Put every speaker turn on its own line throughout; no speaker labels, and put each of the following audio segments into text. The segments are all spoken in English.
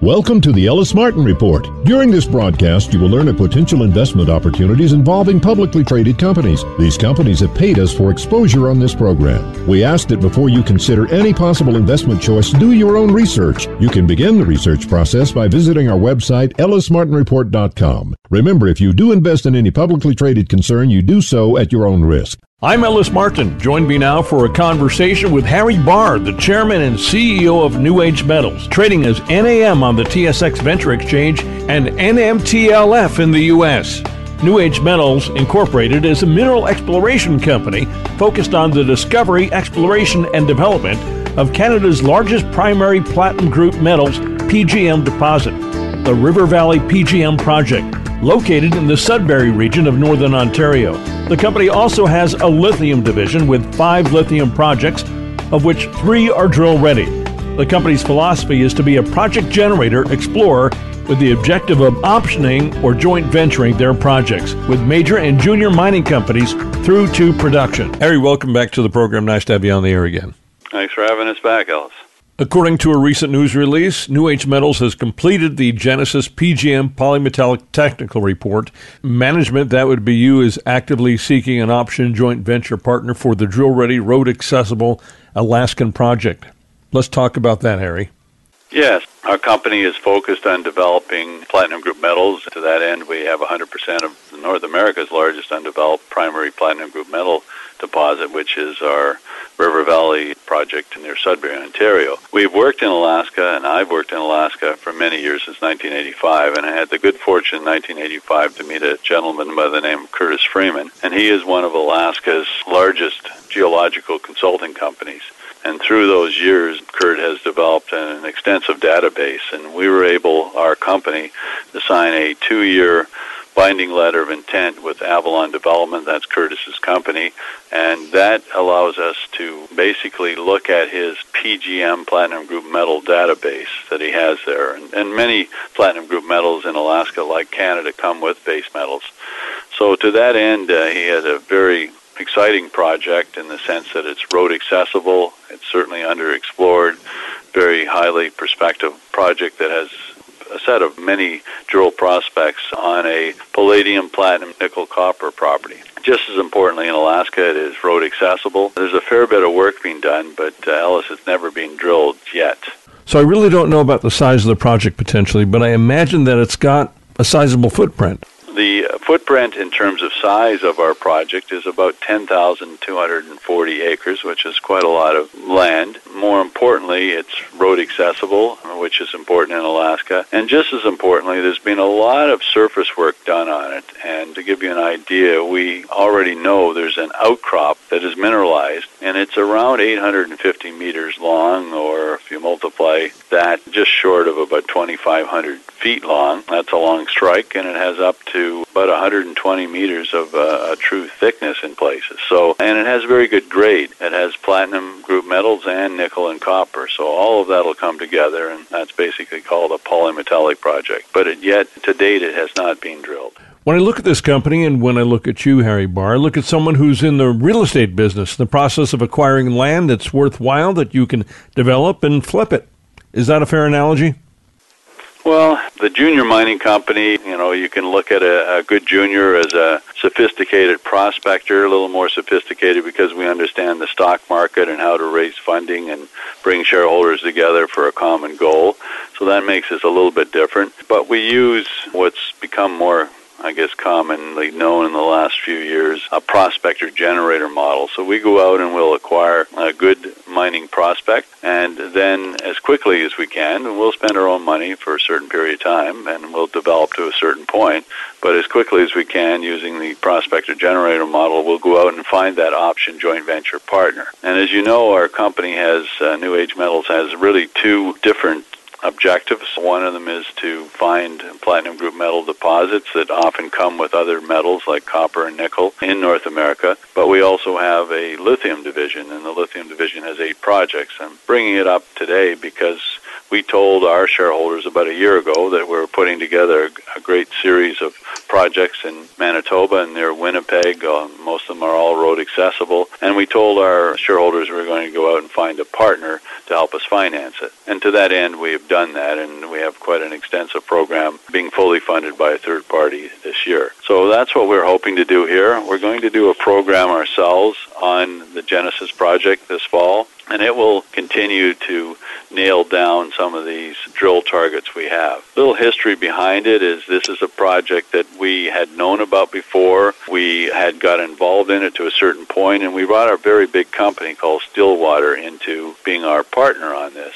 Welcome to the Ellis Martin Report. During this broadcast, you will learn of potential investment opportunities involving publicly traded companies. These companies have paid us for exposure on this program. We ask that before you consider any possible investment choice, do your own research. You can begin the research process by visiting our website, ellismartinreport.com. Remember, if you do invest in any publicly traded concern, you do so at your own risk.
I'm Ellis Martin. Join me now for a conversation with Harry Barr, the chairman and CEO of New Age Metals, trading as NAM on the TSX Venture Exchange and NMTLF in the U.S. New Age Metals Incorporated is a mineral exploration company focused on the discovery, exploration, and development of Canada's largest primary platinum group metals PGM deposit, the River Valley PGM Project located in the Sudbury region of northern Ontario. The company also has a lithium division with five lithium projects, of which three are drill ready. The company's philosophy is to be a project generator explorer with the objective of optioning or joint venturing their projects with major and junior mining companies through to production. Harry, welcome back to the program. Nice to have you on the air again.
Thanks for having us back, Ellis.
According to a recent news release, New Age Metals has completed the Genesis PGM polymetallic technical report. Management, that would be you, is actively seeking an option joint venture partner for the drill ready, road accessible Alaskan project. Let's talk about that, Harry.
Yes, our company is focused on developing platinum group metals. To that end, we have 100% of North America's largest undeveloped primary platinum group metal deposit, which is our River Valley project near Sudbury, Ontario. We've worked in Alaska, and I've worked in Alaska for many years since 1985, and I had the good fortune in 1985 to meet a gentleman by the name of Curtis Freeman, and he is one of Alaska's largest geological consulting companies. And through those years, Kurt has developed an extensive database, and we were able, our company, to sign a two-year binding letter of intent with Avalon Development, that's Curtis's company, and that allows us to basically look at his PGM Platinum Group metal database that he has there. And, and many Platinum Group metals in Alaska, like Canada, come with base metals. So to that end, uh, he had a very exciting project in the sense that it's road accessible, it's certainly underexplored, very highly prospective project that has a set of many drill prospects on a palladium, platinum, nickel, copper property. Just as importantly, in Alaska, it is road accessible. There's a fair bit of work being done, but uh, Ellis has never been drilled yet.
So I really don't know about the size of the project potentially, but I imagine that it's got a sizable footprint.
The footprint in terms of size of our project is about 10,240 acres, which is quite a lot of land. More importantly, it's road accessible, which is important in Alaska. And just as importantly, there's been a lot of surface work done on it. And to give you an idea, we already know there's an outcrop that is mineralized, and it's around 850 meters long, or if you multiply that, just short of about 2,500 feet long. That's a long strike, and it has up to about 120 meters of uh, a true thickness in places. So, and it has very good grade. It has platinum group metals and nickel and copper. So all of that will come together, and that's basically called a polymetallic project. But it, yet, to date, it has not been drilled.
When I look at this company and when I look at you, Harry Barr, I look at someone who's in the real estate business, the process of acquiring land that's worthwhile that you can develop and flip it. Is that a fair analogy?
Well, the junior mining company, you know, you can look at a, a, good junior as a sophisticated prospector, a little more sophisticated because we understand the stock market and how to raise funding and bring shareholders together for a common goal. So that makes us a little bit different. But we use what's become more I guess, commonly known in the last few years, a prospector generator model. So we go out and we'll acquire a good mining prospect, and then as quickly as we can, and we'll spend our own money for a certain period of time, and we'll develop to a certain point. But as quickly as we can, using the prospector generator model, we'll go out and find that option joint venture partner. And as you know, our company has, uh, New Age Metals has really two different objectives. One of them is to find platinum group metal deposits that often come with other metals like copper and nickel in North America. But we also have a lithium division, and the lithium division has eight projects. I'm bringing it up today because we told our shareholders about a year ago that we are putting together a great series of projects in Manitoba and near Winnipeg. Uh, most of them are all road accessible. And we told our shareholders we were going to go out and find a partner to help us finance it. And to that end, we have done that, and we have quite an extensive program being fully funded by a third party this year. So that's what we're hoping to do here. We're going to do a program ourselves on the Genesis project this fall, and it will continue to nail down some of these drill targets we have. Little history behind it is this is a project that we had known about before. We had got involved in it to a certain point, and we brought a very big company called Stillwater into being our partner on this.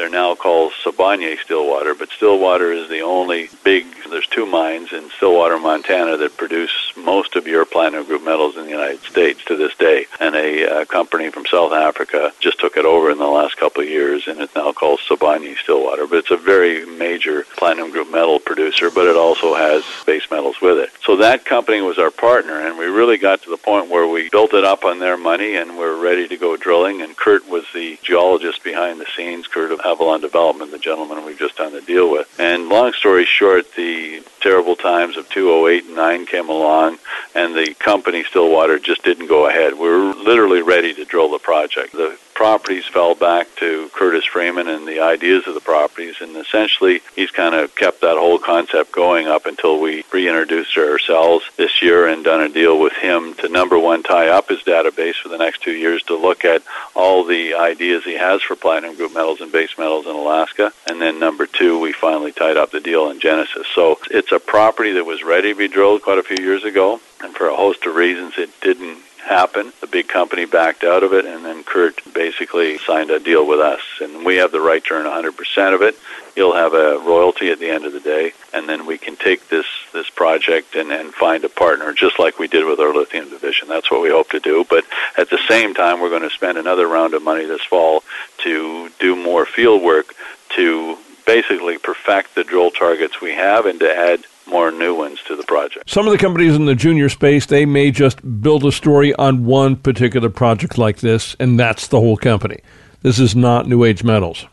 They're now called Sibanye Stillwater, but Stillwater is the only big, there's two mines in Stillwater, Montana that produce most of your platinum group metals in the United States to this day. And a uh, company from South Africa just took it over in the last couple of years, and it's now called Sibanye Stillwater. But it's a very major platinum group metal producer, but it also has base metals with it. So that company was our partner, and we really got to the point where we built it up on their money and we're ready to go drilling. And Kurt was the geologist behind the scenes, Kurt Avalon Development, the gentleman we've just done the deal with. And long story short, the terrible times of 2008 and 9 came along, and the company Stillwater just didn't go ahead. We were literally ready to drill the project. The properties fell back to Curtis Freeman and the ideas of the properties, and essentially he's kind of kept that whole concept going up until we reintroduced ourselves this year and done a deal with him to number one tie up his database for the next two years to look at all the ideas he has for platinum group metals and base metals in Alaska, and then number two we finally tied up the deal in Genesis. So it's a property that was ready to be drilled quite a few years ago, and for a host of reasons it didn't happen. The big company backed out of it, and then Kurt basically signed a deal with us, and we have the right to earn 100% of it. He'll have a royalty at the end of the day, and then we can take this this project and, and find a partner, just like we did with our lithium division. That's what we hope to do. But at the same time, we're going to spend another round of money this fall to do more field work to basically perfect the drill targets we have and to add more new ones to the project.
Some of the companies in the junior space, they may just build a story on one particular project like this, and that's the whole company. This is not New Age Metals.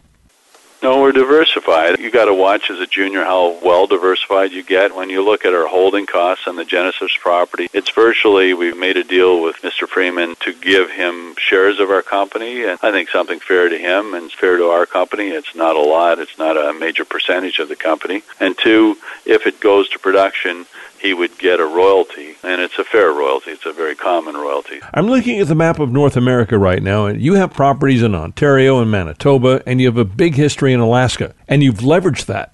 No, we're diversified. You got to watch as a junior how well diversified you get. When you look at our holding costs on the Genesis property, it's virtually we've made a deal with Mr. Freeman to give him shares of our company, and I think something fair to him and fair to our company. It's not a lot. It's not a major percentage of the company. And two, if it goes to production, he would get a royalty, and it's a fair royalty. It's a very common royalty.
I'm looking at the map of North America right now, and you have properties in Ontario and Manitoba, and you have a big history in Alaska, and you've leveraged that.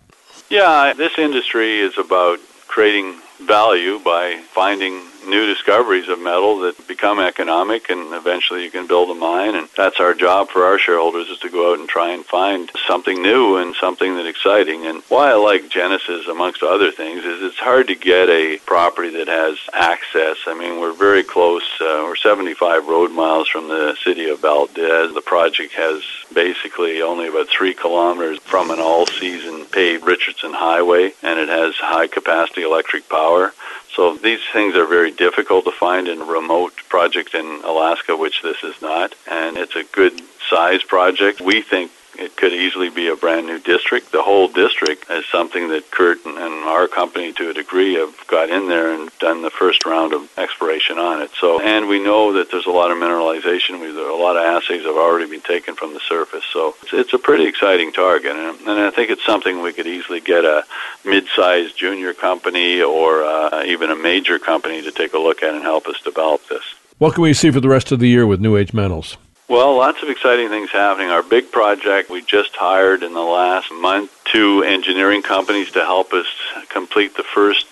Yeah, this industry is about creating value by finding new discoveries of metal that become economic and eventually you can build a mine. And that's our job for our shareholders is to go out and try and find something new and something that's exciting. And why I like Genesis amongst other things is it's hard to get a property that has access. I mean we're very close uh, we're 75 road miles from the city of Valdez. The project has basically only about three kilometers from an all-season paved Richardson Highway and it has high capacity electric power so these things are very difficult to find in a remote project in Alaska, which this is not. And it's a good size project. We think it could easily be a brand new district. The whole district is something that Kurt and our company, to a degree, have got in there and done the first round of exploration on it. So, and we know that there's a lot of mineralization. We, a lot of assays have already been taken from the surface. So, it's, it's a pretty exciting target, and, and I think it's something we could easily get a mid-sized junior company or uh, even a major company to take a look at and help us develop this.
What can we see for the rest of the year with New Age Metals?
Well, lots of exciting things happening. Our big project, we just hired in the last month two engineering companies to help us complete the first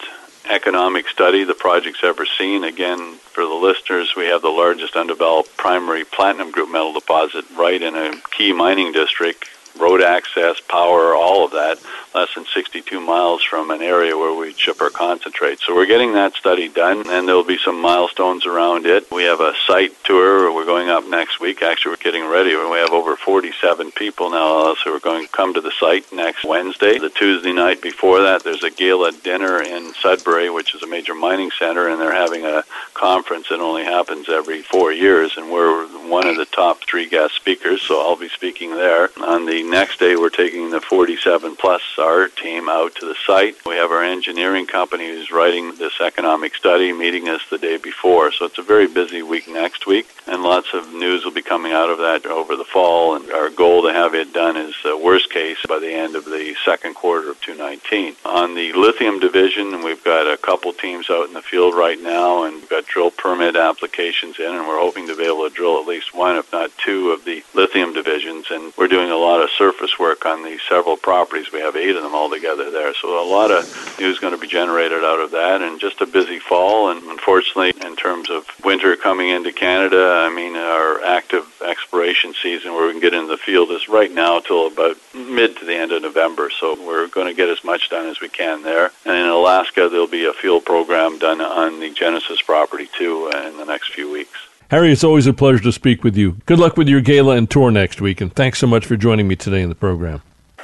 economic study the project's ever seen. Again, for the listeners, we have the largest undeveloped primary platinum group metal deposit right in a key mining district road access, power, all of that, less than 62 miles from an area where we ship our concentrate. So we're getting that study done, and there'll be some milestones around it. We have a site tour. We're going up next week. Actually, we're getting ready. We have over 47 people now, so we're going to come to the site next Wednesday. The Tuesday night before that, there's a gala dinner in Sudbury, which is a major mining center, and they're having a conference that only happens every four years, and we're one of the top three guest speakers, so I'll be speaking there. On the next day, we're taking the 47 plus our team out to the site. We have our engineering company who's writing this economic study meeting us the day before. So it's a very busy week next week, and lots of news will be coming out of that over the fall. And our goal to have it done is uh, worst case by the end of the second quarter of 2019. 2019. On the lithium division, we've got a couple teams out in the field right now, and we've got drill permit applications in, and we're hoping to be able to drill at least one, if not two, of the lithium divisions. And we're doing a lot of surface work on the several properties. We have eight of them altogether there, so a lot of news going to be generated out of that, and just a busy fall. And unfortunately, in terms of winter coming into Canada, I mean, our active exploration season where we can get in the field is right now till about mid to the end of November. So we're going to get as much done as we can there. And in Alaska, there'll be a field program done on the Genesis property too in the next few weeks.
Harry, it's always a pleasure to speak with you. Good luck with your gala and tour next week, and thanks so much for joining me today in the program.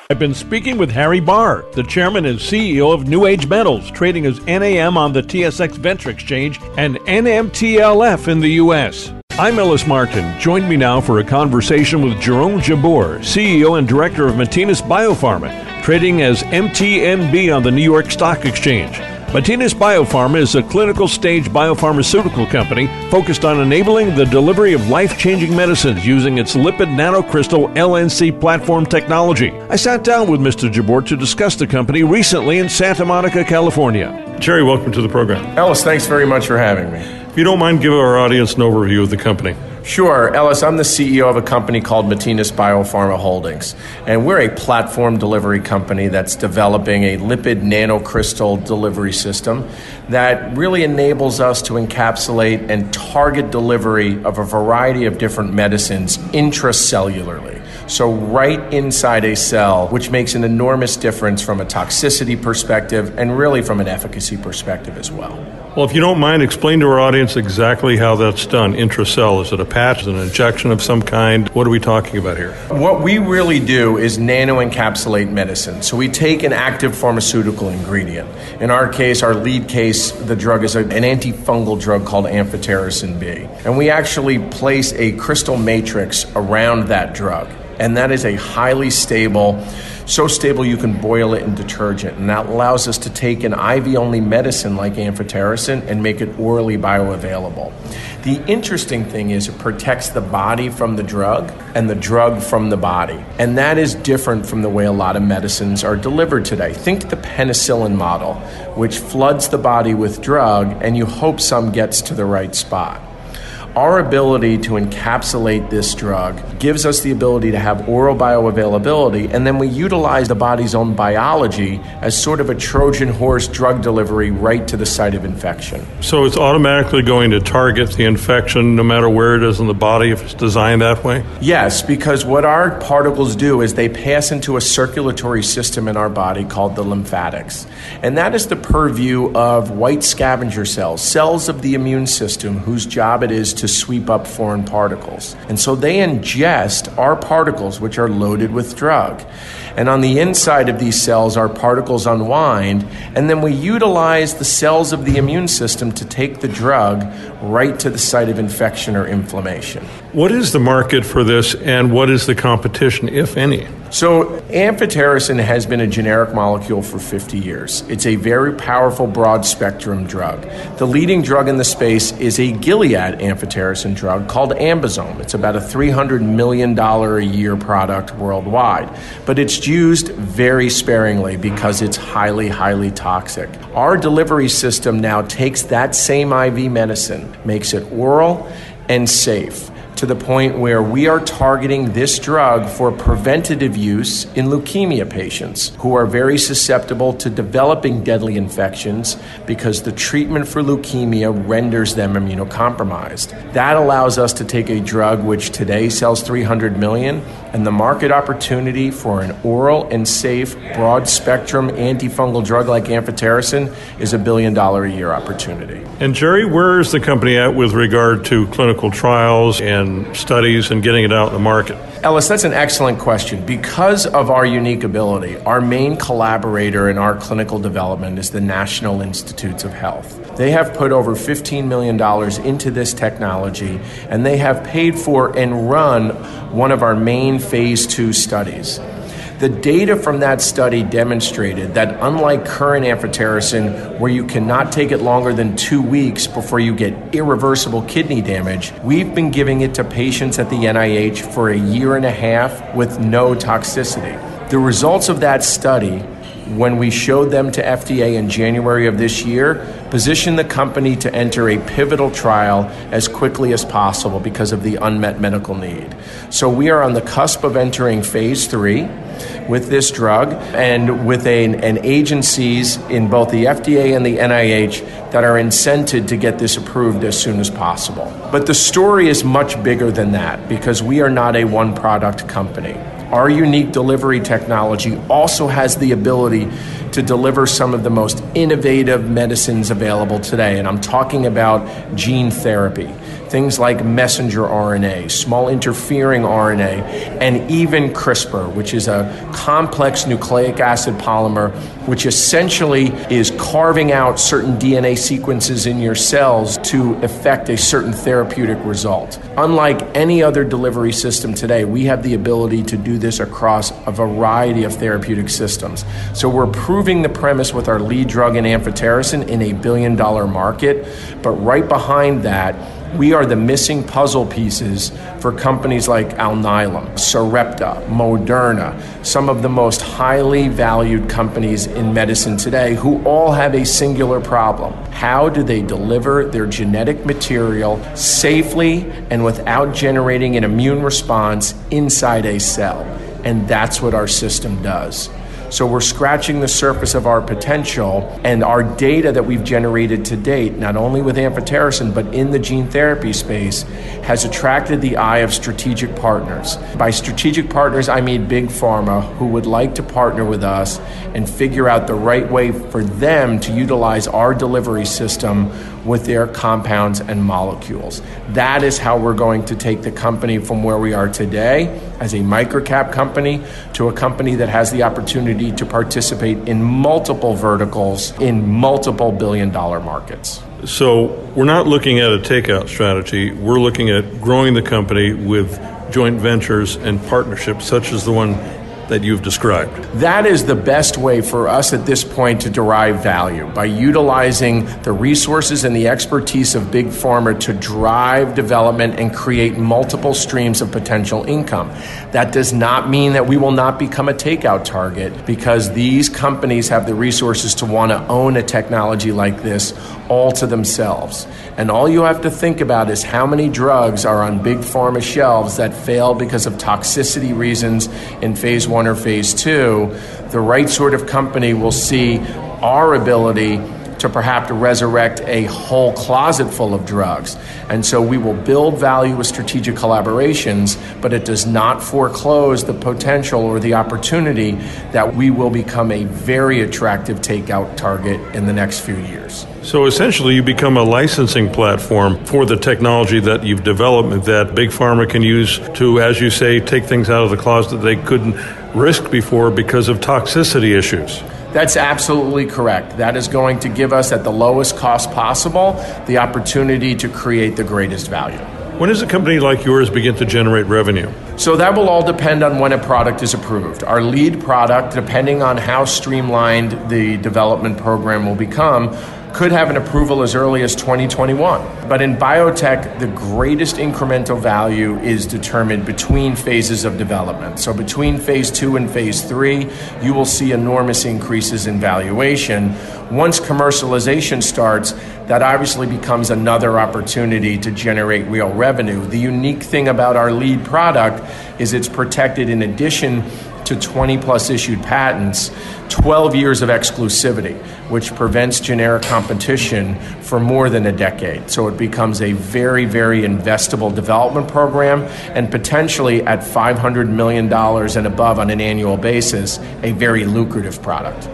I've been speaking with Harry Barr, the chairman and CEO of New Age Metals, trading as NAM on the TSX Venture Exchange and NMTLF in the U.S. I'm Ellis Martin. Join me now for a conversation with Jerome Jabbour, CEO and director of Matinas Biopharma, trading as MTNB on the New York Stock Exchange. Matinas Biopharma is a clinical stage biopharmaceutical company focused on enabling the delivery of life changing medicines using its lipid nanocrystal LNC platform technology. I sat down with Mr. Jabbour to discuss the company recently in Santa Monica, California. Jerry, welcome to the program.
Ellis, thanks very much for having me.
If you don't mind, give our audience an overview of the company.
Sure. Ellis, I'm the CEO of a company called Matinas Biopharma Holdings, and we're a platform delivery company that's developing a lipid nanocrystal delivery system that really enables us to encapsulate and target delivery of a variety of different medicines intracellularly. So, right inside a cell, which makes an enormous difference from a toxicity perspective and really from an efficacy perspective as well.
Well, if you don't mind, explain to our audience exactly how that's done. Intracell, is it a patch, is it an injection of some kind? What are we talking about here?
What we really do is nano encapsulate medicine. So we take an active pharmaceutical ingredient. In our case, our lead case, the drug is an antifungal drug called amphotericin B. And we actually place a crystal matrix around that drug and that is a highly stable, so stable you can boil it in detergent. And that allows us to take an IV only medicine like amphotericin and make it orally bioavailable. The interesting thing is it protects the body from the drug and the drug from the body. And that is different from the way a lot of medicines are delivered today. Think the penicillin model, which floods the body with drug and you hope some gets to the right spot. Our ability to encapsulate this drug gives us the ability to have oral bioavailability, and then we utilize the body's own biology as sort of a Trojan horse drug delivery right to the site of infection.
So it's automatically going to target the infection no matter where it is in the body if it's designed that way?
Yes, because what our particles do is they pass into a circulatory system in our body called the lymphatics. And that is the purview of white scavenger cells, cells of the immune system whose job it is to to sweep up foreign particles. And so they ingest our particles, which are loaded with drug. And on the inside of these cells, our particles unwind, and then we utilize the cells of the immune system to take the drug right to the site of infection or inflammation.
What is the market for this, and what is the competition, if any?
So, amphotericin has been a generic molecule for 50 years. It's a very powerful, broad spectrum drug. The leading drug in the space is a Gilead amphotericin drug called Ambisome. It's about a $300 million a year product worldwide, but it's used very sparingly because it's highly, highly toxic. Our delivery system now takes that same IV medicine, makes it oral and safe to the point where we are targeting this drug for preventative use in leukemia patients who are very susceptible to developing deadly infections because the treatment for leukemia renders them immunocompromised. That allows us to take a drug which today sells 300 million and the market opportunity for an oral and safe broad spectrum antifungal drug like amphotericin is a billion dollar a year opportunity.
And Jerry, where is the company at with regard to clinical trials and studies and getting it out in the market?
Ellis, that's an excellent question. Because of our unique ability, our main collaborator in our clinical development is the National Institutes of Health. They have put over $15 million into this technology, and they have paid for and run one of our main phase two studies. The data from that study demonstrated that unlike current amphotericin, where you cannot take it longer than two weeks before you get irreversible kidney damage, we've been giving it to patients at the NIH for a year and a half with no toxicity. The results of that study when we showed them to FDA in January of this year, positioned the company to enter a pivotal trial as quickly as possible because of the unmet medical need. So we are on the cusp of entering phase three with this drug and with a, an agencies in both the FDA and the NIH that are incented to get this approved as soon as possible. But the story is much bigger than that because we are not a one product company. Our unique delivery technology also has the ability to deliver some of the most innovative medicines available today. And I'm talking about gene therapy things like messenger RNA, small interfering RNA, and even CRISPR, which is a complex nucleic acid polymer, which essentially is carving out certain DNA sequences in your cells to effect a certain therapeutic result. Unlike any other delivery system today, we have the ability to do this across a variety of therapeutic systems. So we're proving the premise with our lead drug in amphotericin in a billion dollar market, but right behind that, we are the missing puzzle pieces for companies like Alnylam, Sarepta, Moderna, some of the most highly valued companies in medicine today who all have a singular problem. How do they deliver their genetic material safely and without generating an immune response inside a cell? And that's what our system does. So we're scratching the surface of our potential and our data that we've generated to date, not only with amphotericin, but in the gene therapy space, has attracted the eye of strategic partners. By strategic partners, I mean big pharma who would like to partner with us and figure out the right way for them to utilize our delivery system with their compounds and molecules. That is how we're going to take the company from where we are today as a microcap company to a company that has the opportunity to participate in multiple verticals in multiple billion dollar markets.
So, we're not looking at a takeout strategy. We're looking at growing the company with joint ventures and partnerships such as the one that you've described.
That is the best way for us at this point to derive value by utilizing the resources and the expertise of Big Pharma to drive development and create multiple streams of potential income. That does not mean that we will not become a takeout target because these companies have the resources to want to own a technology like this all to themselves. And all you have to think about is how many drugs are on big pharma shelves that fail because of toxicity reasons in phase one or phase two. The right sort of company will see our ability to perhaps resurrect a whole closet full of drugs. And so we will build value with strategic collaborations, but it does not foreclose the potential or the opportunity that we will become a very attractive takeout target in the next few years.
So essentially, you become a licensing platform for the technology that you've developed that Big Pharma can use to, as you say, take things out of the closet that they couldn't risk before because of toxicity issues.
That's absolutely correct. That is going to give us, at the lowest cost possible, the opportunity to create the greatest value.
When does a company like yours begin to generate revenue?
So that will all depend on when a product is approved. Our lead product, depending on how streamlined the development program will become, could have an approval as early as 2021. But in biotech, the greatest incremental value is determined between phases of development. So between phase two and phase three, you will see enormous increases in valuation. Once commercialization starts, that obviously becomes another opportunity to generate real revenue. The unique thing about our lead product is it's protected in addition to 20 plus issued patents, 12 years of exclusivity, which prevents generic competition for more than a decade. So it becomes a very, very investable development program and potentially at $500 million and above on an annual basis, a very lucrative product.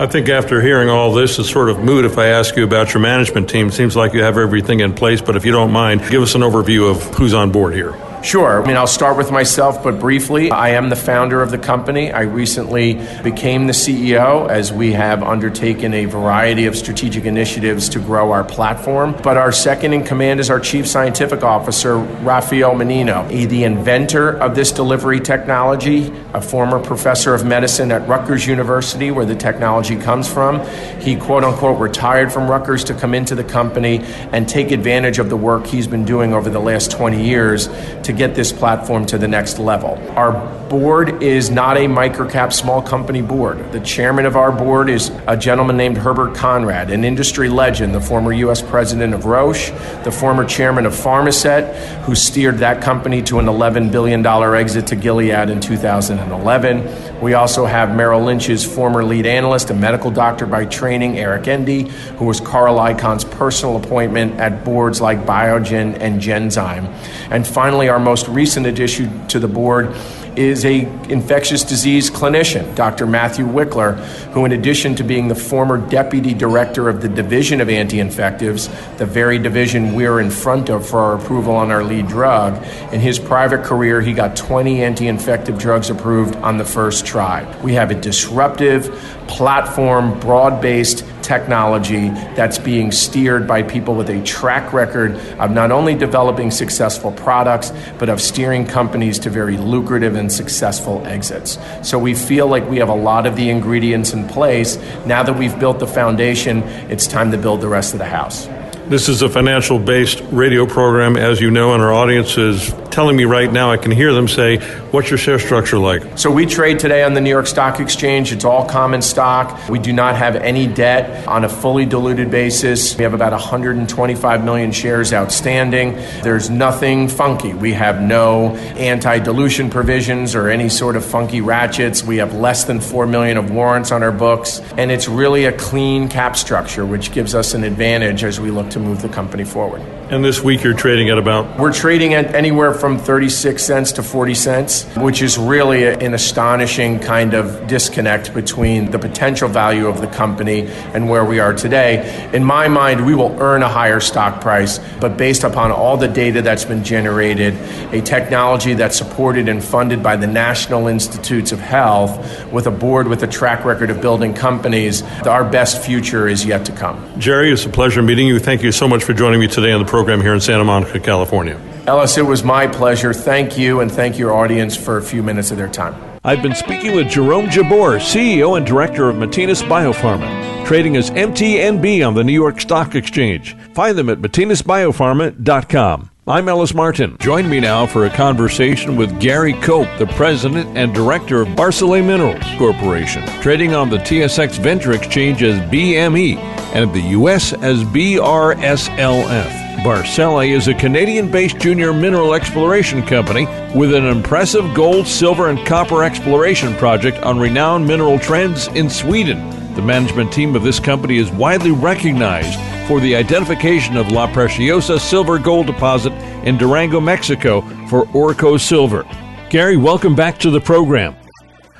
I think after hearing all this, it's sort of moot if I ask you about your management team. It seems like you have everything in place, but if you don't mind, give us an overview of who's on board here.
Sure. I mean, I'll start with myself, but briefly, I am the founder of the company. I recently became the CEO as we have undertaken a variety of strategic initiatives to grow our platform. But our second in command is our chief scientific officer, Raphael Mannino, the inventor of this delivery technology, a former professor of medicine at Rutgers University, where the technology comes from. He, quote unquote, retired from Rutgers to come into the company and take advantage of the work he's been doing over the last 20 years to get this platform to the next level. Our board is not a microcap small company board. The chairman of our board is a gentleman named Herbert Conrad, an industry legend, the former U.S. president of Roche, the former chairman of Pharmasset, who steered that company to an $11 billion exit to Gilead in 2011. We also have Merrill Lynch's former lead analyst, a medical doctor by training, Eric Ende, who was Carl Icahn's personal appointment at boards like Biogen and Genzyme. And finally, our most recent addition to the board is a infectious disease clinician, Dr. Matthew Wikler, who in addition to being the former deputy director of the Division of Anti-Infectives, the very division we're in front of for our approval on our lead drug, in his private career he got 20 anti-infective drugs approved on the first try. We have a disruptive platform, broad-based technology that's being steered by people with a track record of not only developing successful products, but of steering companies to very lucrative and successful exits. So we feel like we have a lot of the ingredients in place. Now that we've built the foundation, it's time to build the rest of the house.
This is a financial based radio program, as you know, and our audience is telling me right now, I can hear them say, What's your share structure like?
So we trade today on the New York Stock Exchange. It's all common stock. We do not have any debt on a fully diluted basis. We have about 125 million shares outstanding. There's nothing funky. We have no anti dilution provisions or any sort of funky ratchets. We have less than 4 million of warrants on our books. And it's really a clean cap structure, which gives us an advantage as we look to move the company forward.
And this week you're trading at about?
We're trading at anywhere from 36 cents to 40 cents, which is really an astonishing kind of disconnect between the potential value of the company and where we are today. In my mind, we will earn a higher stock price, but based upon all the data that's been generated, a technology that's supported and funded by the National Institutes of Health, with a board with a track record of building companies, our best future is yet to come.
Jerry, it's a pleasure meeting you. Thank you so much for joining me today on the program program here in Santa Monica, California.
Ellis, it was my pleasure. Thank you, and thank your audience for a few minutes of their time.
I've been speaking with Jerome Jabbour, CEO and Director of Matinas Biopharma, trading as MTNB on the New York Stock Exchange. Find them at matinasbiopharma.com. I'm Ellis Martin. Join me now for a conversation with Gary Cope, the President and Director of Barsele Minerals Corporation, trading on the TSX Venture Exchange as BME and the U.S. as BRSLF. Barsele is a Canadian based junior mineral exploration company with an impressive gold, silver, and copper exploration project on renowned mineral trends in Sweden. The management team of this company is widely recognized for the identification of La Preciosa silver gold deposit in Durango, Mexico for Orko Silver. Gary, welcome back to the program.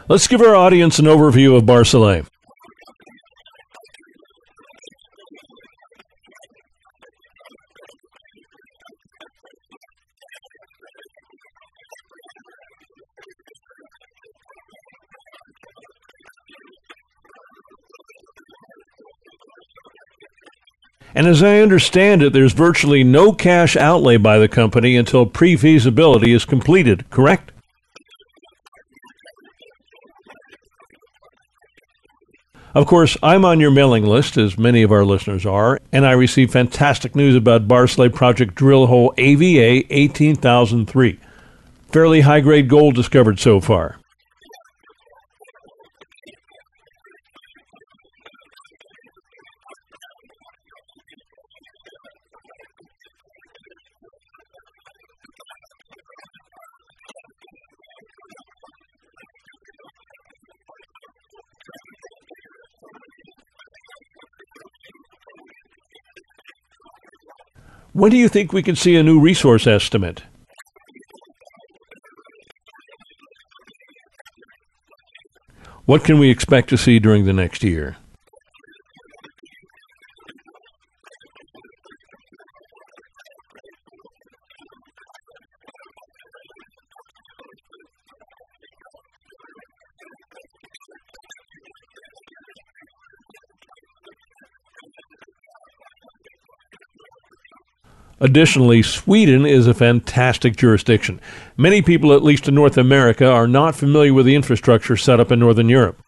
Let's give our audience an overview of Barsele. And as I understand it, there's virtually no cash outlay by the company until pre feasibility is completed, correct? Of course, I'm on your mailing list, as many of our listeners are, and I receive fantastic news about Barsele Project Drill Hole AVA 18003. Fairly high grade gold discovered so far. When do you think we could see a new resource estimate? What can we expect to see during the next year? Additionally, Sweden is a fantastic jurisdiction. Many people, at least in North America, are not familiar with the infrastructure set up in Northern Europe.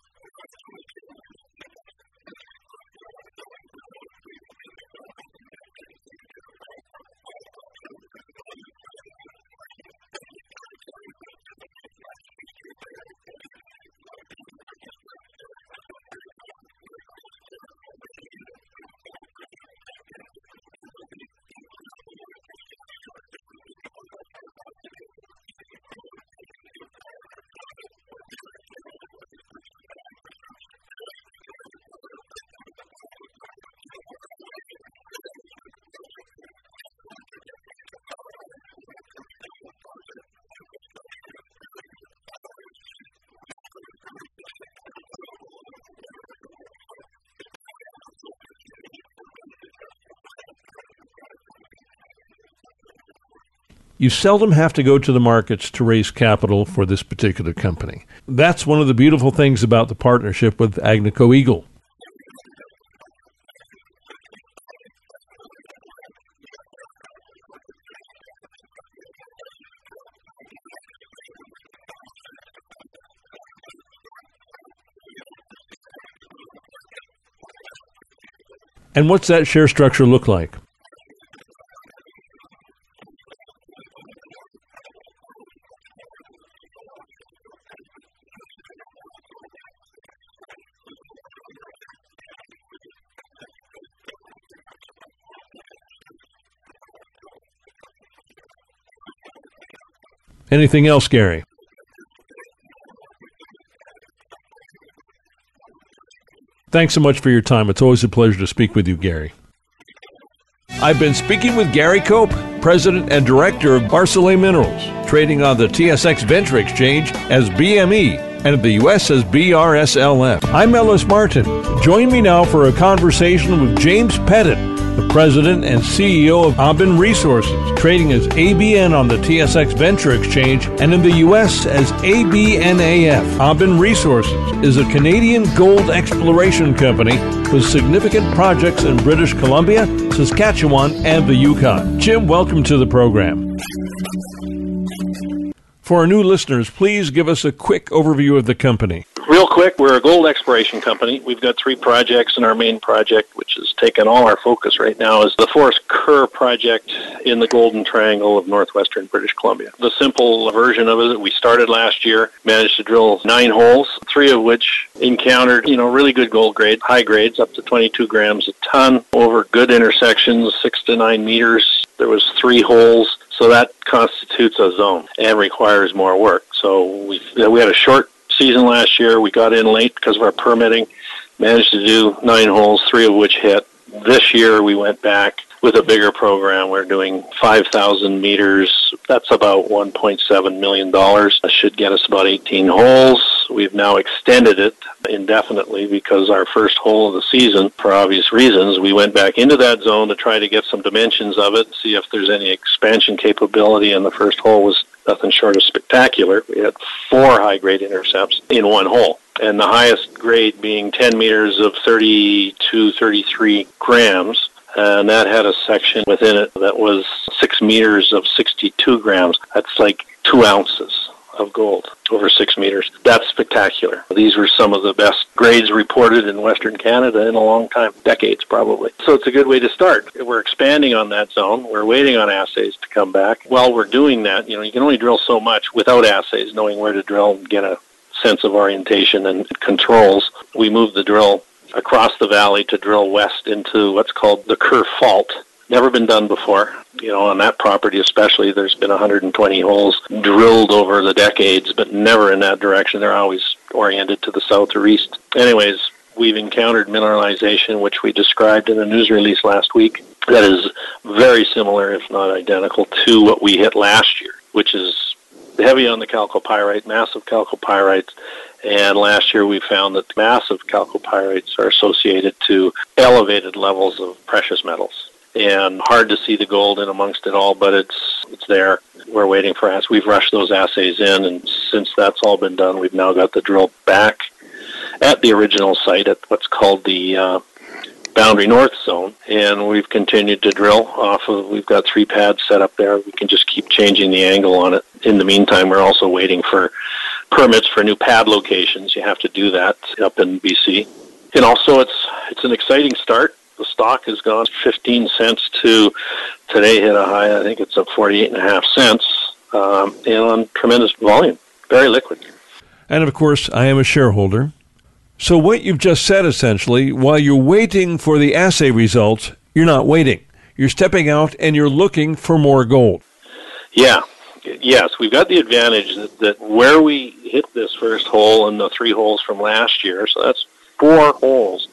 You seldom have to go to the markets to raise capital for this particular company. That's one of the beautiful things about the partnership with Agnico Eagle. And what's that share structure look like? Anything else, Gary? Thanks so much for your time. It's always a pleasure to speak with you, Gary. I've been speaking with Gary Cope, President and Director of Barsele Minerals, trading on the TSX Venture Exchange as BME and in the U.S. as BRSLF. I'm Ellis Martin. Join me now for a conversation with James Pettit, the President and CEO of Aben Resources, trading as ABN on the TSX Venture Exchange and in the U.S. as ABNAF. Aben Resources is a Canadian gold exploration company with significant projects in British Columbia, Saskatchewan, and the Yukon. Jim, welcome to the program. For our new listeners, please give us a quick overview of the company.
Real quick, we're a gold exploration company. We've got three projects, and our main project, which has taken all our focus right now, is the Forest Kerr project in the Golden Triangle of northwestern British Columbia. The simple version of it, we started last year, managed to drill nine holes, three of which encountered, you know, really good gold grade, high grades, up to 22 grams a ton, over good intersections, six to nine meters. There was three holes so that constitutes a zone and requires more work. So we we had a short season last year. We got in late because of our permitting. Managed to do nine holes, three of which hit. This year we went back with a bigger program. We're doing 5,000 meters. That's about $1.7 million. That should get us about 18 holes. We've now extended it indefinitely because our first hole of the season, for obvious reasons, we went back into that zone to try to get some dimensions of it, see if there's any expansion capability, and the first hole was nothing short of spectacular. We had four high grade intercepts in one hole and the highest grade being 10 meters of 32, 33 grams and that had a section within it that was six meters of 62 grams. That's like two ounces of gold over six meters. That's spectacular. These were some of the best grades reported in Western Canada in a long time, decades probably. So it's a good way to start. We're expanding on that zone. We're waiting on assays to come back. While we're doing that, you know, you can only drill so much without assays, knowing where to drill and get a sense of orientation and controls. We move the drill across the valley to drill west into what's called the Kerr Fault. Never been done before. You know, on that property especially, there's been 120 holes drilled over the decades, but never in that direction. They're always oriented to the south or east. Anyways, we've encountered mineralization, which we described in a news release last week, that is very similar, if not identical, to what we hit last year, which is heavy on the chalcopyrite, massive chalcopyrites, and last year we found that massive chalcopyrites are associated to elevated levels of precious metals. And hard to see the gold in amongst it all, but it's it's there. We're waiting for us. We've rushed those assays in, and since that's all been done, we've now got the drill back at the original site at what's called the uh, Boundary North Zone, and we've continued to drill off of. We've got three pads set up there. We can just keep changing the angle on it. In the meantime, we're also waiting for permits for new pad locations. You have to do that up in BC. And also, it's it's an exciting start. The stock has gone 15 cents to today hit a high. I think it's up 48 and a half cents, um, and on tremendous volume, very liquid.
And of course, I am a shareholder. So what you've just said essentially, while you're waiting for the assay results, you're not waiting. You're stepping out and you're looking for more gold.
Yeah, yes, we've got the advantage that, that where we hit this first hole and the three holes from last year, so that's four holes,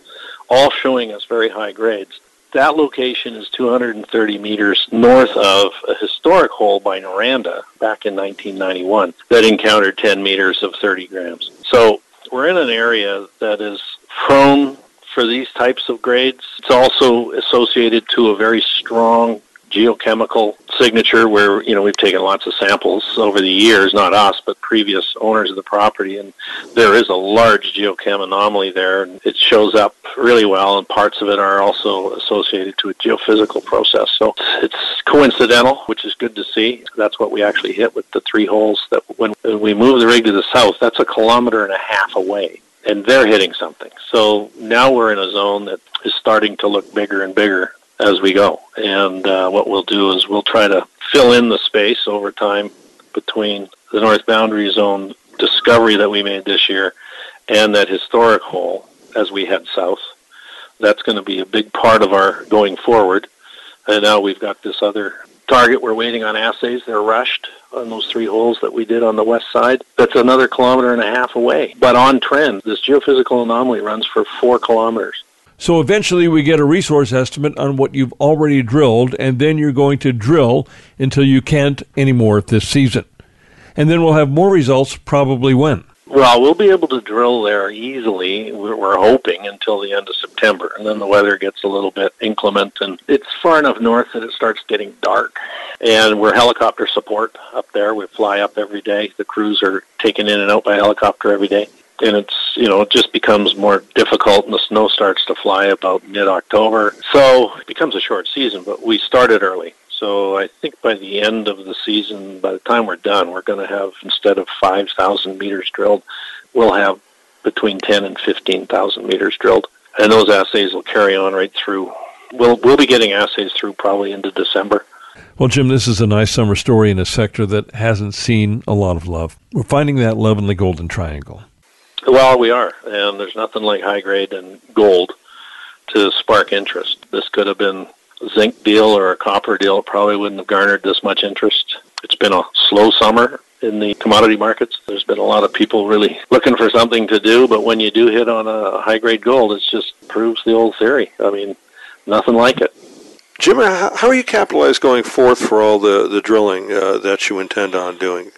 all showing us very high grades. That location is 230 meters north of a historic hole by Noranda back in 1991 that encountered 10 meters of 30 grams. So we're in an area that is prone for these types of grades. It's also associated to a very strong geochemical signature where, you know, we've taken lots of samples over the years, not us, but previous owners of the property, and there is a large geochem anomaly there. It shows up really well, and parts of it are also associated to a geophysical process. So it's coincidental, which is good to see. That's what we actually hit with the three holes that when we move the rig to the south, that's a kilometer and a half away and they're hitting something. So now we're in a zone that is starting to look bigger and bigger as we go. And uh, what we'll do is we'll try to fill in the space over time between the north boundary zone discovery that we made this year and that historic hole as we head south. That's going to be a big part of our going forward. And now we've got this other target. We're waiting on assays. They're rushed on those three holes that we did on the west side. That's another kilometer and a half away. But on trend, this geophysical anomaly runs for four kilometers.
So eventually we get a resource estimate on what you've already drilled, and then you're going to drill until you can't anymore this season. And then we'll have more results probably when?
Well, we'll be able to drill there easily, we're hoping, until the end of September. And then the weather gets a little bit inclement, and it's far enough north that it starts getting dark. And we're helicopter support up there. We fly up every day. The crews are taken in and out by helicopter every day. And it's, you know, it just becomes more difficult, and the snow starts to fly about mid October. So it becomes a short season, but we started early. So I think by the end of the season, by the time we're done, we're going to have instead of 5,000 meters drilled, we'll have between 10 and 15,000 meters drilled, and those assays will carry on right through. We'll we'll be getting assays through probably into December.
Well, Jim, this is a nice summer story in a sector that hasn't seen a lot of love. We're finding that love in the Golden Triangle.
Well, we are, and there's nothing like high grade and gold to spark interest. This could have been a zinc deal or a copper deal, probably wouldn't have garnered this much interest. It's been a slow summer in the commodity markets. There's been a lot of people really looking for something to do, but when you do hit on a high grade gold, it just proves the old theory. I mean, nothing like it.
Jim, how are you capitalized going forth for all the, the drilling uh, that you intend on doing?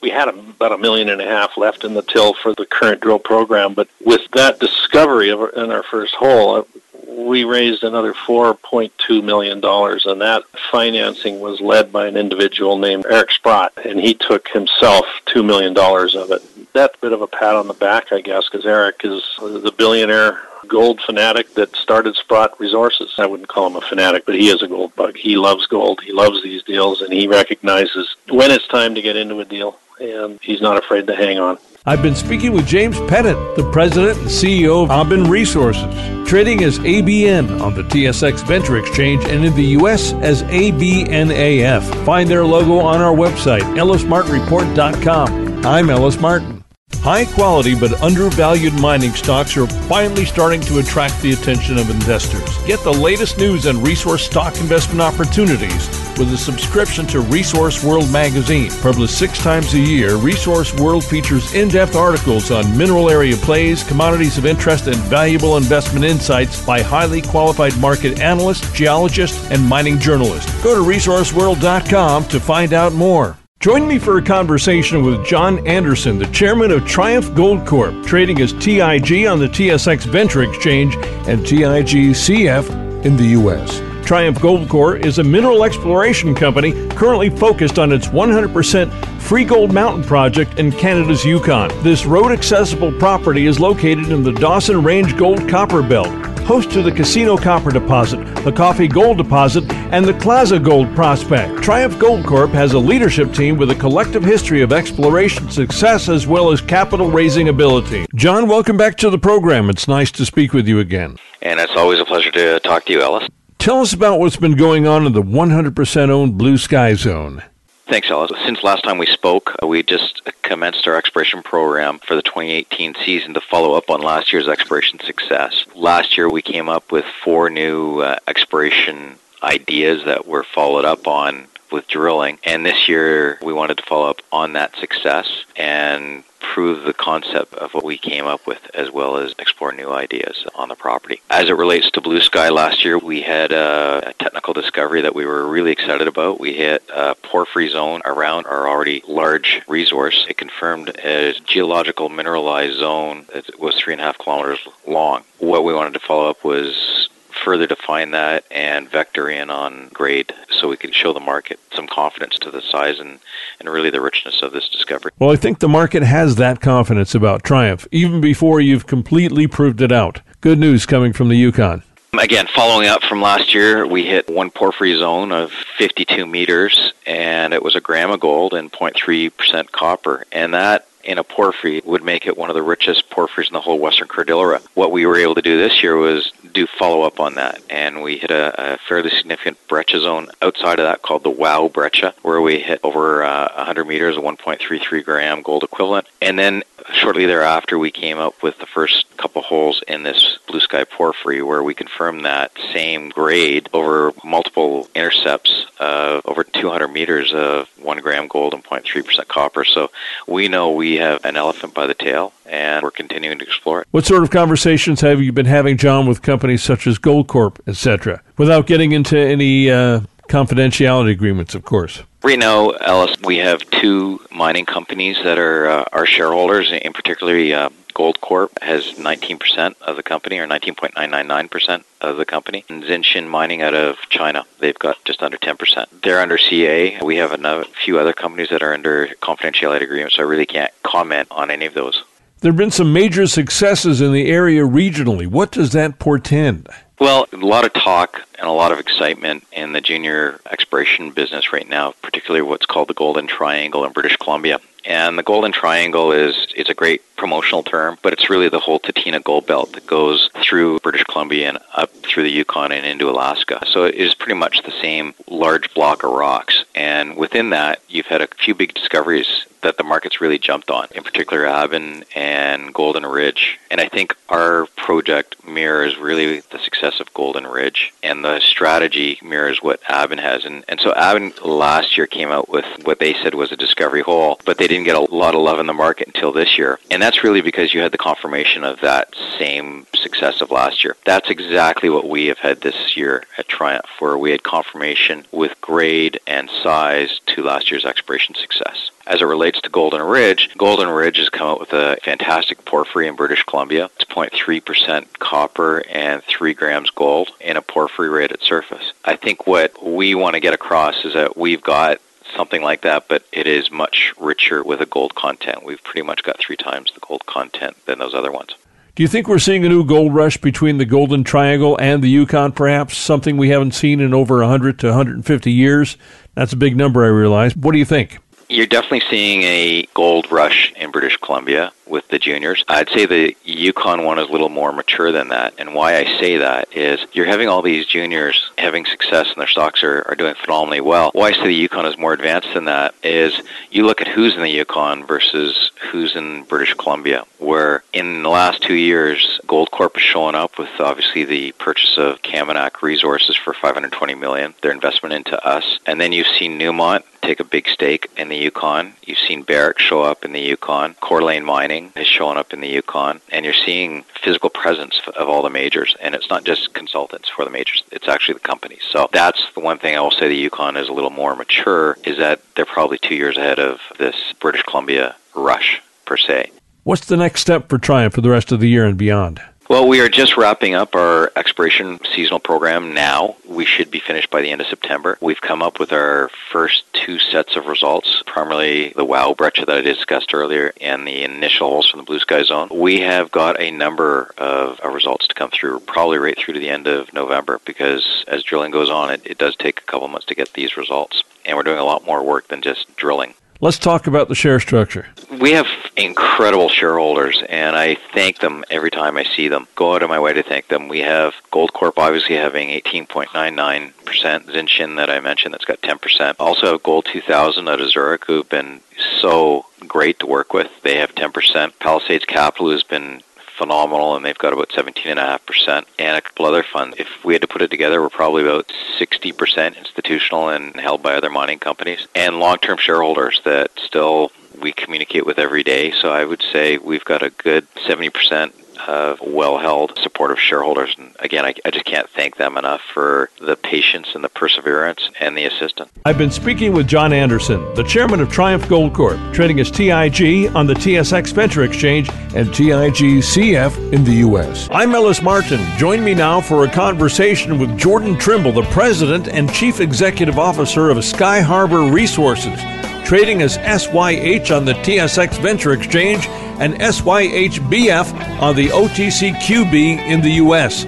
We had about a million and a half left in the till for the current drill program, but with that discovery of our, in our first hole, uh, we raised another $4.2 million, and that financing was led by an individual named Eric Sprott, and he took himself $2 million of it. That's a bit of a pat on the back, I guess, because Eric is the billionaire gold fanatic that started Sprott Resources. I wouldn't call him a fanatic, but he is a gold bug. He loves gold. He loves these deals, and he recognizes when it's time to get into a deal, and he's not afraid to hang on.
I've been speaking with James Pettit, the president and CEO of Aben Resources, trading as ABN on the TSX Venture Exchange and in the U.S. as ABNAF. Find their logo on our website, ellismartinreport.com. I'm Ellis Martin. High quality but undervalued mining stocks are finally starting to attract the attention of investors. Get the latest news and resource stock investment opportunities with a subscription to Resource World magazine. Published six times a year, Resource World features in depth articles on mineral area plays, commodities of interest, and valuable investment insights by highly qualified market analysts, geologists, and mining journalists. Go to resourceworld.com to find out more. Join me for a conversation with John Anderson, the chairman of Triumph Gold Corp, trading as TIG on the TSX Venture Exchange and TIGCF in the U.S. Triumph Gold Corp is a mineral exploration company currently focused on its 100% Free Gold Mountain project in Canada's Yukon. This road accessible property is located in the Dawson Range Gold Copper Belt, host to the Casino Copper Deposit, the Coffee Gold Deposit, and the Klaza Gold Prospect. Triumph Gold Corp has a leadership team with a collective history of exploration success as well as capital raising ability. John, welcome back to the program. It's nice to speak with you again.
And it's always a pleasure to talk to you, Ellis.
Tell us about what's been going on in the 100% owned Blue Sky Zone.
Thanks, Ellis. Since last time we spoke, uh, we just commenced our exploration program for the 2018 season to follow up on last year's exploration success. Last year, we came up with four new uh, exploration ideas that were followed up on with drilling. And this year, we wanted to follow up on that success and prove the concept of what we came up with as well as explore new ideas on the property. As it relates to Blue Sky last year, we had uh, a technical discovery that we were really excited about. We hit a porphyry zone around our already large resource. It confirmed a geological mineralized zone that was three and a half kilometers long. What we wanted to follow up was further define that and vector in on grade so we can show the market some confidence to the size and, and really the richness of this discovery.
Well, I think the market has that confidence about Triumph, even before you've completely proved it out. Good news coming from the Yukon.
Again, following up from last year, we hit one porphyry zone of 52 meters, and it was a gram of gold and 0.3% copper. And that in a porphyry would make it one of the richest porphyries in the whole Western Cordillera. What we were able to do this year was do follow up on that, and we hit a, a fairly significant breccia zone outside of that called the Wow breccia, where we hit over uh, 100 meters, 1.33 gram gold equivalent, and then shortly thereafter we came up with the first couple holes in this blue sky porphyry where we confirmed that same grade over multiple intercepts of over 200 meters of 1 gram gold and 0.3% copper. So we know we have an elephant by the tail and we're continuing to explore it.
What sort of conversations have you been having, John, with companies such as Goldcorp, etc., without getting into any uh, confidentiality agreements, of course?
Now, Ellis, we have two mining companies that are uh, our shareholders. In particularly, uh, Goldcorp has 19% of the company, or 19.999% of the company. And Zijin Mining out of China, they've got just under 10%. They're under CA. We have a few other companies that are under confidentiality agreements, so I really can't comment on any of those.
There have been some major successes in the area regionally. What does that portend?
Well, a lot of talk and a lot of excitement in the junior exploration business right now, particularly what's called the Golden Triangle in British Columbia. And the Golden Triangle is it's a great promotional term, but it's really the whole Tintina Gold Belt that goes through British Columbia and up through the Yukon and into Alaska. So it is pretty much the same large block of rocks. And within that, you've had a few big discoveries that the market's really jumped on, in particular Aben and Golden Ridge. And I think our project mirrors really the success of Golden Ridge, and the strategy mirrors what Aben has. And, and so Aben last year came out with what they said was a discovery hole, but they didn't get a lot of love in the market until this year. And that's really because you had the confirmation of that same success of last year. That's exactly what we have had this year at Triumph, where we had confirmation with grade and size to last year's exploration success. As it relates to Golden Ridge, Golden Ridge has come out with a fantastic porphyry in British Columbia. It's 0.3% copper and 3 grams gold in a porphyry right at surface. I think what we want to get across is that we've got something like that, but it is much richer with a gold content. We've pretty much got three times the gold content than those other ones.
Do you think we're seeing a new gold rush between the Golden Triangle and the Yukon, perhaps? Something we haven't seen in over 100 to 150 years? That's a big number, I realize. What do you think?
You're definitely seeing a gold rush in British Columbia with the juniors. I'd say the Yukon one is a little more mature than that. And why I say that is you're having all these juniors having success and their stocks are, are doing phenomenally well. Why I say the Yukon is more advanced than that is you look at who's in the Yukon versus who's in British Columbia, where in the last two years, Goldcorp is showing up with obviously the purchase of Kaminak Resources for 520 million, their investment into us. And then you've seen Newmont take a big stake in the Yukon. You've seen Barrick show up in the Yukon. D'Alene Mining is showing up in the Yukon. And you're seeing physical presence of all the majors. And it's not just consultants for the majors, it's actually the companies. So that's the one thing I will say the Yukon is a little more mature, is that they're probably two years ahead of this British Columbia rush, per se.
What's the next step for Triumph for the rest of the year and beyond?
Well, we are just wrapping up our expiration seasonal program now. We should be finished by the end of September. We've come up with our first two sets of results, primarily the WOW breccia that I discussed earlier and the initial holes from the Blue Sky Zone. We have got a number of results to come through, probably right through to the end of November, because as drilling goes on, it, it does take a couple months to get these results. And we're doing a lot more work than just drilling.
Let's talk about the share structure.
We have incredible shareholders, and I thank them every time I see them. Go out of my way to thank them. We have Goldcorp obviously having 18.99%, Zijin that I mentioned that's got 10%. Also have Gold 2000 out of Zurich who've been so great to work with. They have 10%. Palisades Capital has been phenomenal, and they've got about 17.5%. And a couple other funds. If we had to put it together, we're probably about 60% institutional and held by other mining companies. And long-term shareholders that still we communicate with every day. So I would say we've got a good 70% of well-held, supportive shareholders. And again, I, I just can't thank them enough for the patience and the perseverance and the assistance.
I've been speaking with John Anderson, the chairman of Triumph Gold Corp, trading as TIG on the TSX Venture Exchange and TIGCF in the U.S. I'm Ellis Martin. Join me now for a conversation with Jordan Trimble, the president and chief executive officer of SkyHarbour Resources trading as SYH on the TSX Venture Exchange and SYHBF on the OTCQB in the U.S.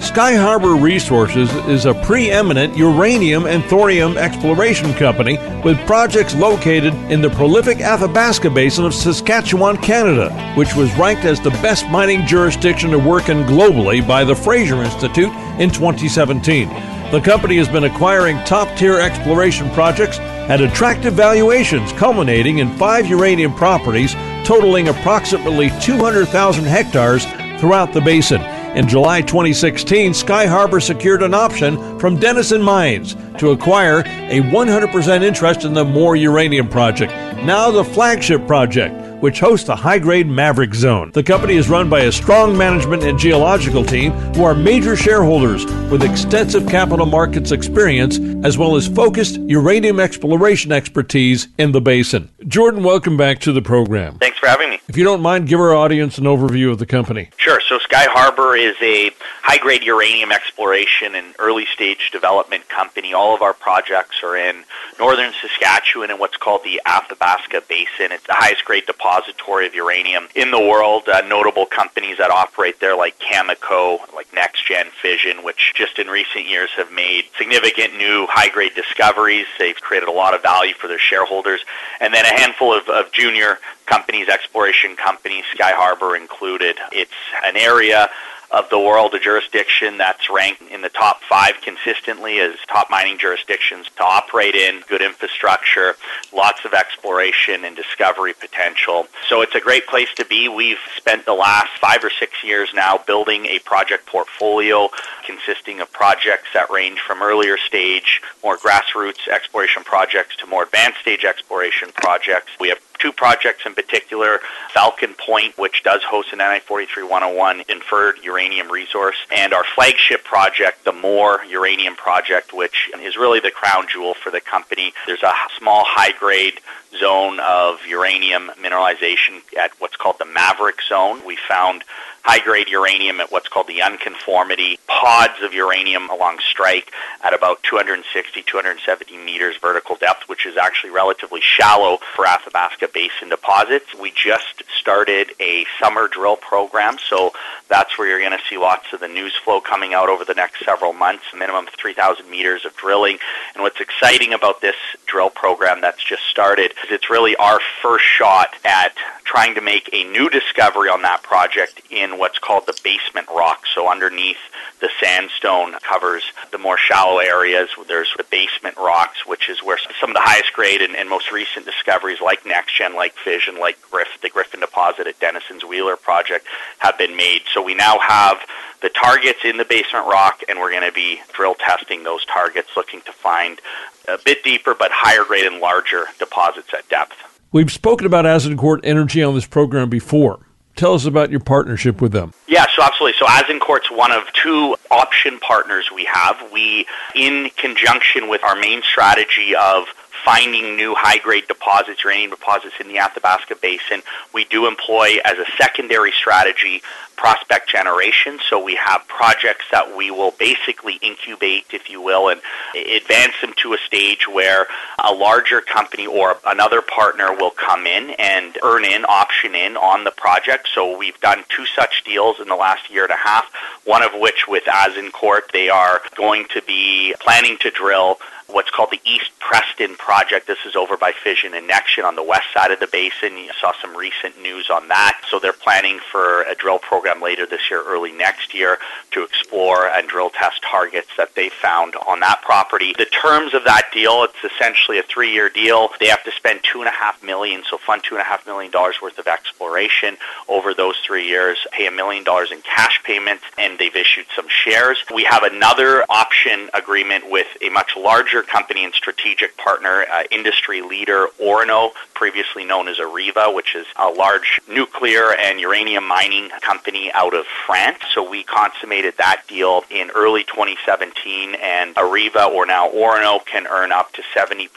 SkyHarbour Resources is a preeminent uranium and thorium exploration company with projects located in the prolific Athabasca Basin of Saskatchewan, Canada, which was ranked as the best mining jurisdiction to work in globally by the Fraser Institute in 2017. The company has been acquiring top tier exploration projects at attractive valuations, culminating in five uranium properties totaling approximately 200,000 hectares throughout the basin. In July 2016, SkyHarbour secured an option from Denison Mines to acquire a 100% interest in the Moore Uranium Project, now the flagship project which hosts a high grade Maverick Zone. The company is run by a strong management and geological team who are major shareholders with extensive capital markets experience as well as focused uranium exploration expertise in the basin. Jordan, welcome back to the program.
Thanks for having me.
If you don't mind, give our audience an overview of the company.
Sure. So, SkyHarbour is a high grade uranium exploration and early stage development company. All of our projects are in northern Saskatchewan in what's called the Athabasca Basin. It's the highest grade depository of uranium in the world. Uh, notable companies that operate there like Cameco, like NexGen Fission, which just in recent years have made significant new high grade discoveries. They've created a lot of value for their shareholders. And then a handful of, of junior companies, exploration companies, SkyHarbour included. It's an area of the world, a jurisdiction that's ranked in the top five consistently as top mining jurisdictions to operate in, good infrastructure, lots of exploration and discovery potential. So it's a great place to be. We've spent the last five or six years now building a project portfolio consisting of projects that range from earlier stage, more grassroots exploration projects to more advanced stage exploration projects. We have two projects in particular Falcon Point, which does host an NI 43-101 inferred uranium resource, and our flagship project, the Moore Uranium Project, which is really the crown jewel for the company. There's a small high grade zone of uranium mineralization at what's called the Maverick Zone. We found high grade uranium at what's called the unconformity pods of uranium along strike at about 260, 270 meters vertical depth, which is actually relatively shallow for Athabasca Basin deposits. We just started a summer drill program, so that's where you're going to see lots of the news flow coming out over the next several months, minimum of 3,000 meters of drilling. And what's exciting about this drill program that's just started is it's really our first shot at trying to make a new discovery on that project in what's called the basement rock. So underneath the sandstone covers the more shallow areas. There's the basement rocks, which is where some of the highest grade and, and most recent discoveries like NexGen, like Fission, like Griff, the Gryphon deposit at Denison's Wheeler project have been made. So we now have the targets in the basement rock and we're going to be drill testing those targets looking to find a bit deeper but higher grade and larger deposits at depth.
We've spoken about Azincourt Energy on this program before. Tell us about your partnership with them.
Yeah, so absolutely. So Azincourt's one of two option partners we have. We, in conjunction with our main strategy of finding new high-grade deposits, uranium deposits in the Athabasca Basin, we do employ as a secondary strategy prospect generation. So we have projects that we will basically incubate, if you will, and advance them to a stage where a larger company or another partner will come in and earn in, option in on the project. So we've done two such deals in the last year and a half, one of which with Azincourt, they are going to be planning to drill what's called the East Preston project. This is over by Fission and NexGen on the west side of the basin. You saw some recent news on that. So they're planning for a drill program later this year, early next year, to explore and drill test targets that they found on that property. The terms of that deal, it's essentially a three-year deal. They have to spend two and a half million, so fund two and a half million dollars worth of exploration over those three years, pay a million dollars in cash payments, and they've issued some shares. We have another option agreement with a much larger larger company and strategic partner, uh, industry leader Orano, previously known as Areva, which is a large nuclear and uranium mining company out of France. So we consummated that deal in early 2017, and Areva, or now Orano, can earn up to 70%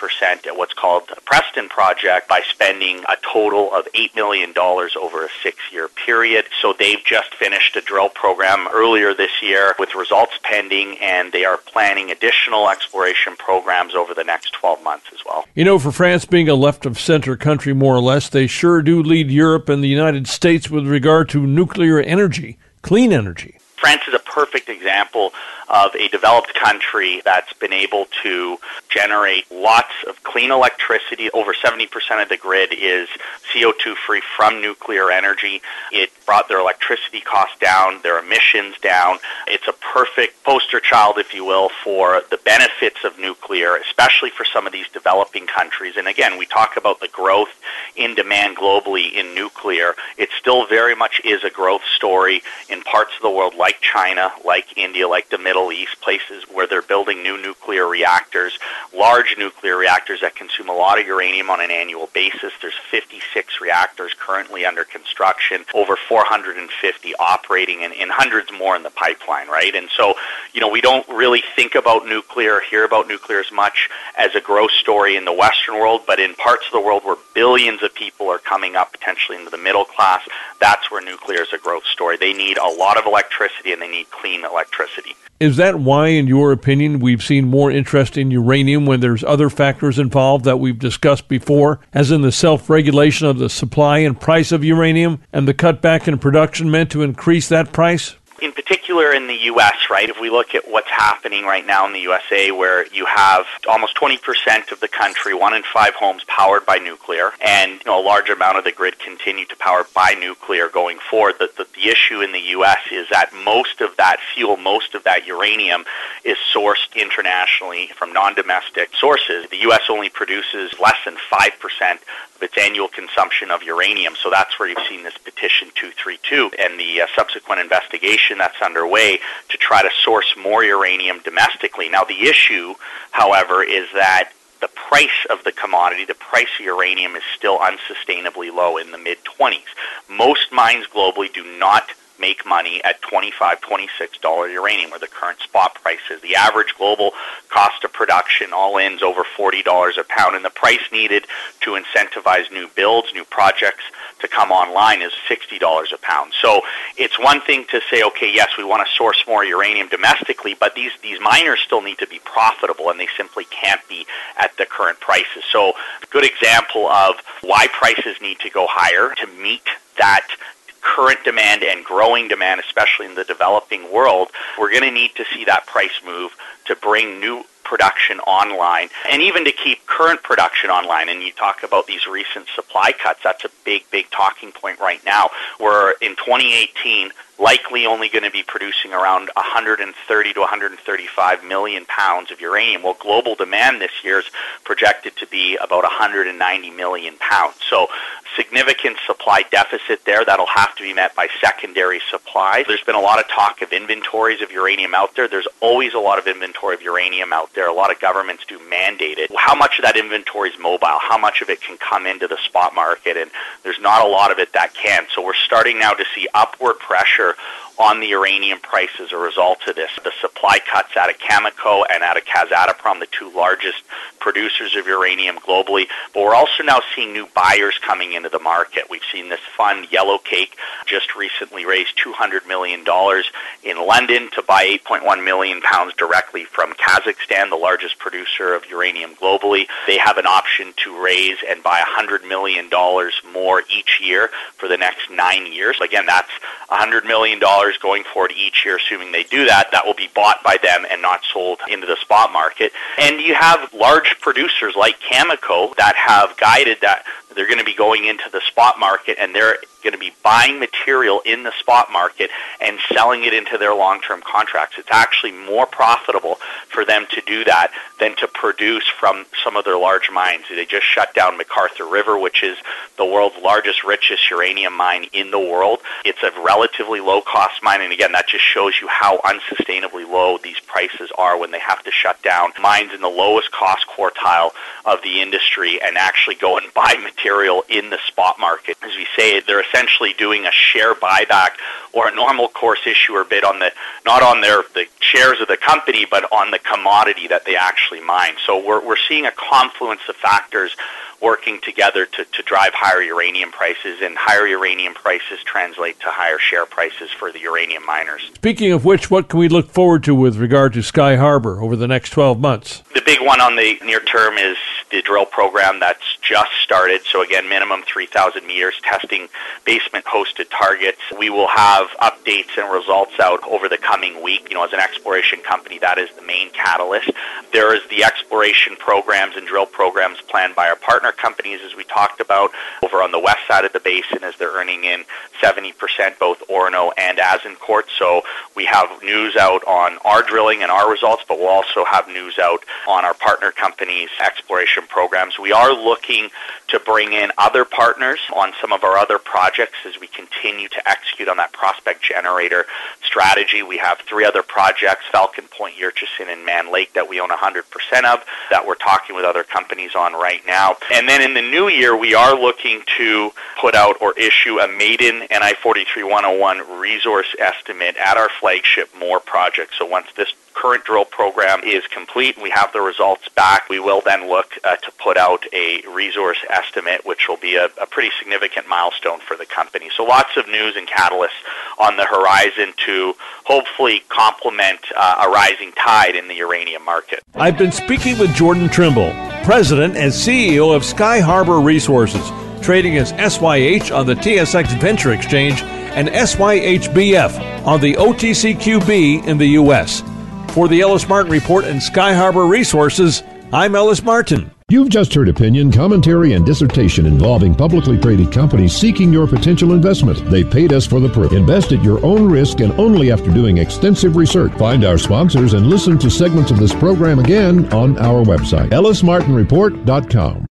at what's called the Preston Project by spending a total of $8 million over a six-year period. So they've just finished a drill program earlier this year with results pending, and they are planning additional exploration programs over the next 12 months as well.
You know, for France being a left of center country, more or less, they sure do lead Europe and the United States with regard to nuclear energy, clean energy.
France is a perfect example of a developed country that's been able to generate lots of clean electricity. Over 70% of the grid is CO2 free from nuclear energy. It brought their electricity costs down, their emissions down. It's a perfect poster child, if you will, for the benefits of nuclear, especially for some of these developing countries. And again, we talk about the growth in demand globally in nuclear. It still very much is a growth story in parts of the world like China, like India, like the Middle East, places where they're building new nuclear reactors, large nuclear reactors that consume a lot of uranium on an annual basis. There's 56 reactors currently under construction, over 450 operating, and, and hundreds more in the pipeline, right? And so, you know, we don't really think about nuclear, hear about nuclear as much as a growth story in the Western world, but in parts of the world where billions of people are coming up potentially into the middle class, that's where nuclear is a growth story. They need a lot of electricity and they need clean electricity.
Is that why, in your opinion, we've seen more interest in uranium when there's other factors involved that we've discussed before, as in the self regulation of the supply and price of uranium and the cutback in production meant to increase that price?
In particular in the U.S., right? If we look at what's happening right now in the USA, where you have almost 20% of the country, one in five homes powered by nuclear, and you know, a large amount of the grid continue to power by nuclear going forward. The, the, the issue in the U.S. is that most of that fuel, most of that uranium is sourced internationally from non-domestic sources. The U.S. only produces less than 5% of its annual consumption of uranium. So that's where you've seen this petition 232 and the uh, subsequent investigation that's underway to try to source more uranium domestically. Now, the issue, however, is that the price of the commodity, the price of uranium is still unsustainably low in the mid 20s. Most mines globally do not make money at $25, $26 uranium, where the current spot price is. The average global cost of production all in is over $40 a pound, and the price needed to incentivize new builds, new projects to come online is $60 a pound. So it's one thing to say, okay, yes, we want to source more uranium domestically, but these, these miners still need to be profitable, and they simply can't be at the current prices. So a good example of why prices need to go higher to meet that current demand and growing demand, especially in the developing world, we're going to need to see that price move to bring new production online and even to keep current production online. And you talk about these recent supply cuts, that's a big, big talking point right now. We're in 2018, likely only going to be producing around 130 to 135 million pounds of uranium. Well, global demand this year is projected to be about 190 million pounds. So significant supply deficit there that'll have to be met by secondary supply. There's been a lot of talk of inventories of uranium out there. There's always a lot of inventory of uranium out there. A lot of governments do mandate it. How much of that inventory is mobile? How much of it can come into the spot market? And there's not a lot of it that can. So we're starting now to see upward pressure on the uranium price as a result of this. The supply cuts out of Cameco and out of Kazatomprom, the two largest producers of uranium globally. But we're also now seeing new buyers coming into the market. We've seen this fund, Yellowcake, just recently raised $200 million in London to buy 8.1 million pounds directly from Kazakhstan, the largest producer of uranium globally. They have an option to raise and buy $100 million more each year for the next nine years. Again, that's $100 million going forward each year, assuming they do that. That will be bought by them and not sold into the spot market. And you have large producers like Cameco that have guided that they're going to be going into the spot market and they're going to be buying material in the spot market and selling it into their long-term contracts. It's actually more profitable for them to do that than to produce from some of their large mines. They just shut down McArthur River, which is the world's largest, richest uranium mine in the world. It's a relatively low cost mine, and again, that just shows you how unsustainably low these prices are when they have to shut down mines in the lowest cost quartile of the industry and actually go and buy material in the spot market. As we say, they're essentially doing a share buyback or a normal course issuer bid on the not on their the shares of the company, but on the commodity that they actually mine. So we're we're seeing a confluence of factors working together to, to drive higher uranium prices, and higher uranium prices translate to higher share prices for the uranium miners.
Speaking of which, what can we look forward to with regard to SkyHarbour over the next 12 months?
The big one on the near term is the drill program that's just started. So, again, minimum 3,000 meters testing basement hosted targets. We will have updates and results out over the coming week. You know, as an exploration company, that is the main catalyst. There is the exploration programs and drill programs planned by our partner companies, as we talked about, over on the west side of the basin as they're earning in 70% both Orano and Azincourt. So we have news out on our drilling and our results, but we'll also have news out on our partner companies' exploration programs. We are looking to bring in other partners on some of our other projects as we continue to execute on that prospect generator strategy. We have three other projects, Falcon Point, Yurchison, and Mann Lake, that we own 100% of, that we're talking with other companies on right now. And then in the new year, we are looking to put out or issue a maiden NI 43-101 resource estimate at our flagship Moore project. So once this current drill program is complete, we have the results back, we will then look uh, to put out a resource estimate, which will be a, a, pretty significant milestone for the company. So lots of news and catalysts on the horizon to hopefully complement uh, a rising tide in the uranium market.
I've been speaking with Jordan Trimble, President and CEO of SkyHarbour Resources, trading as SYH on the TSX Venture Exchange and SYHBF on the OTCQB in the U.S. For the Ellis Martin Report and SkyHarbour Resources, I'm Ellis Martin.
You've just heard opinion, commentary, and dissertation involving publicly traded companies seeking your potential investment. They paid us for the proof. Invest at your own risk and only after doing extensive research. Find our sponsors and listen to segments of this program again on our website, ellismartinreport.com.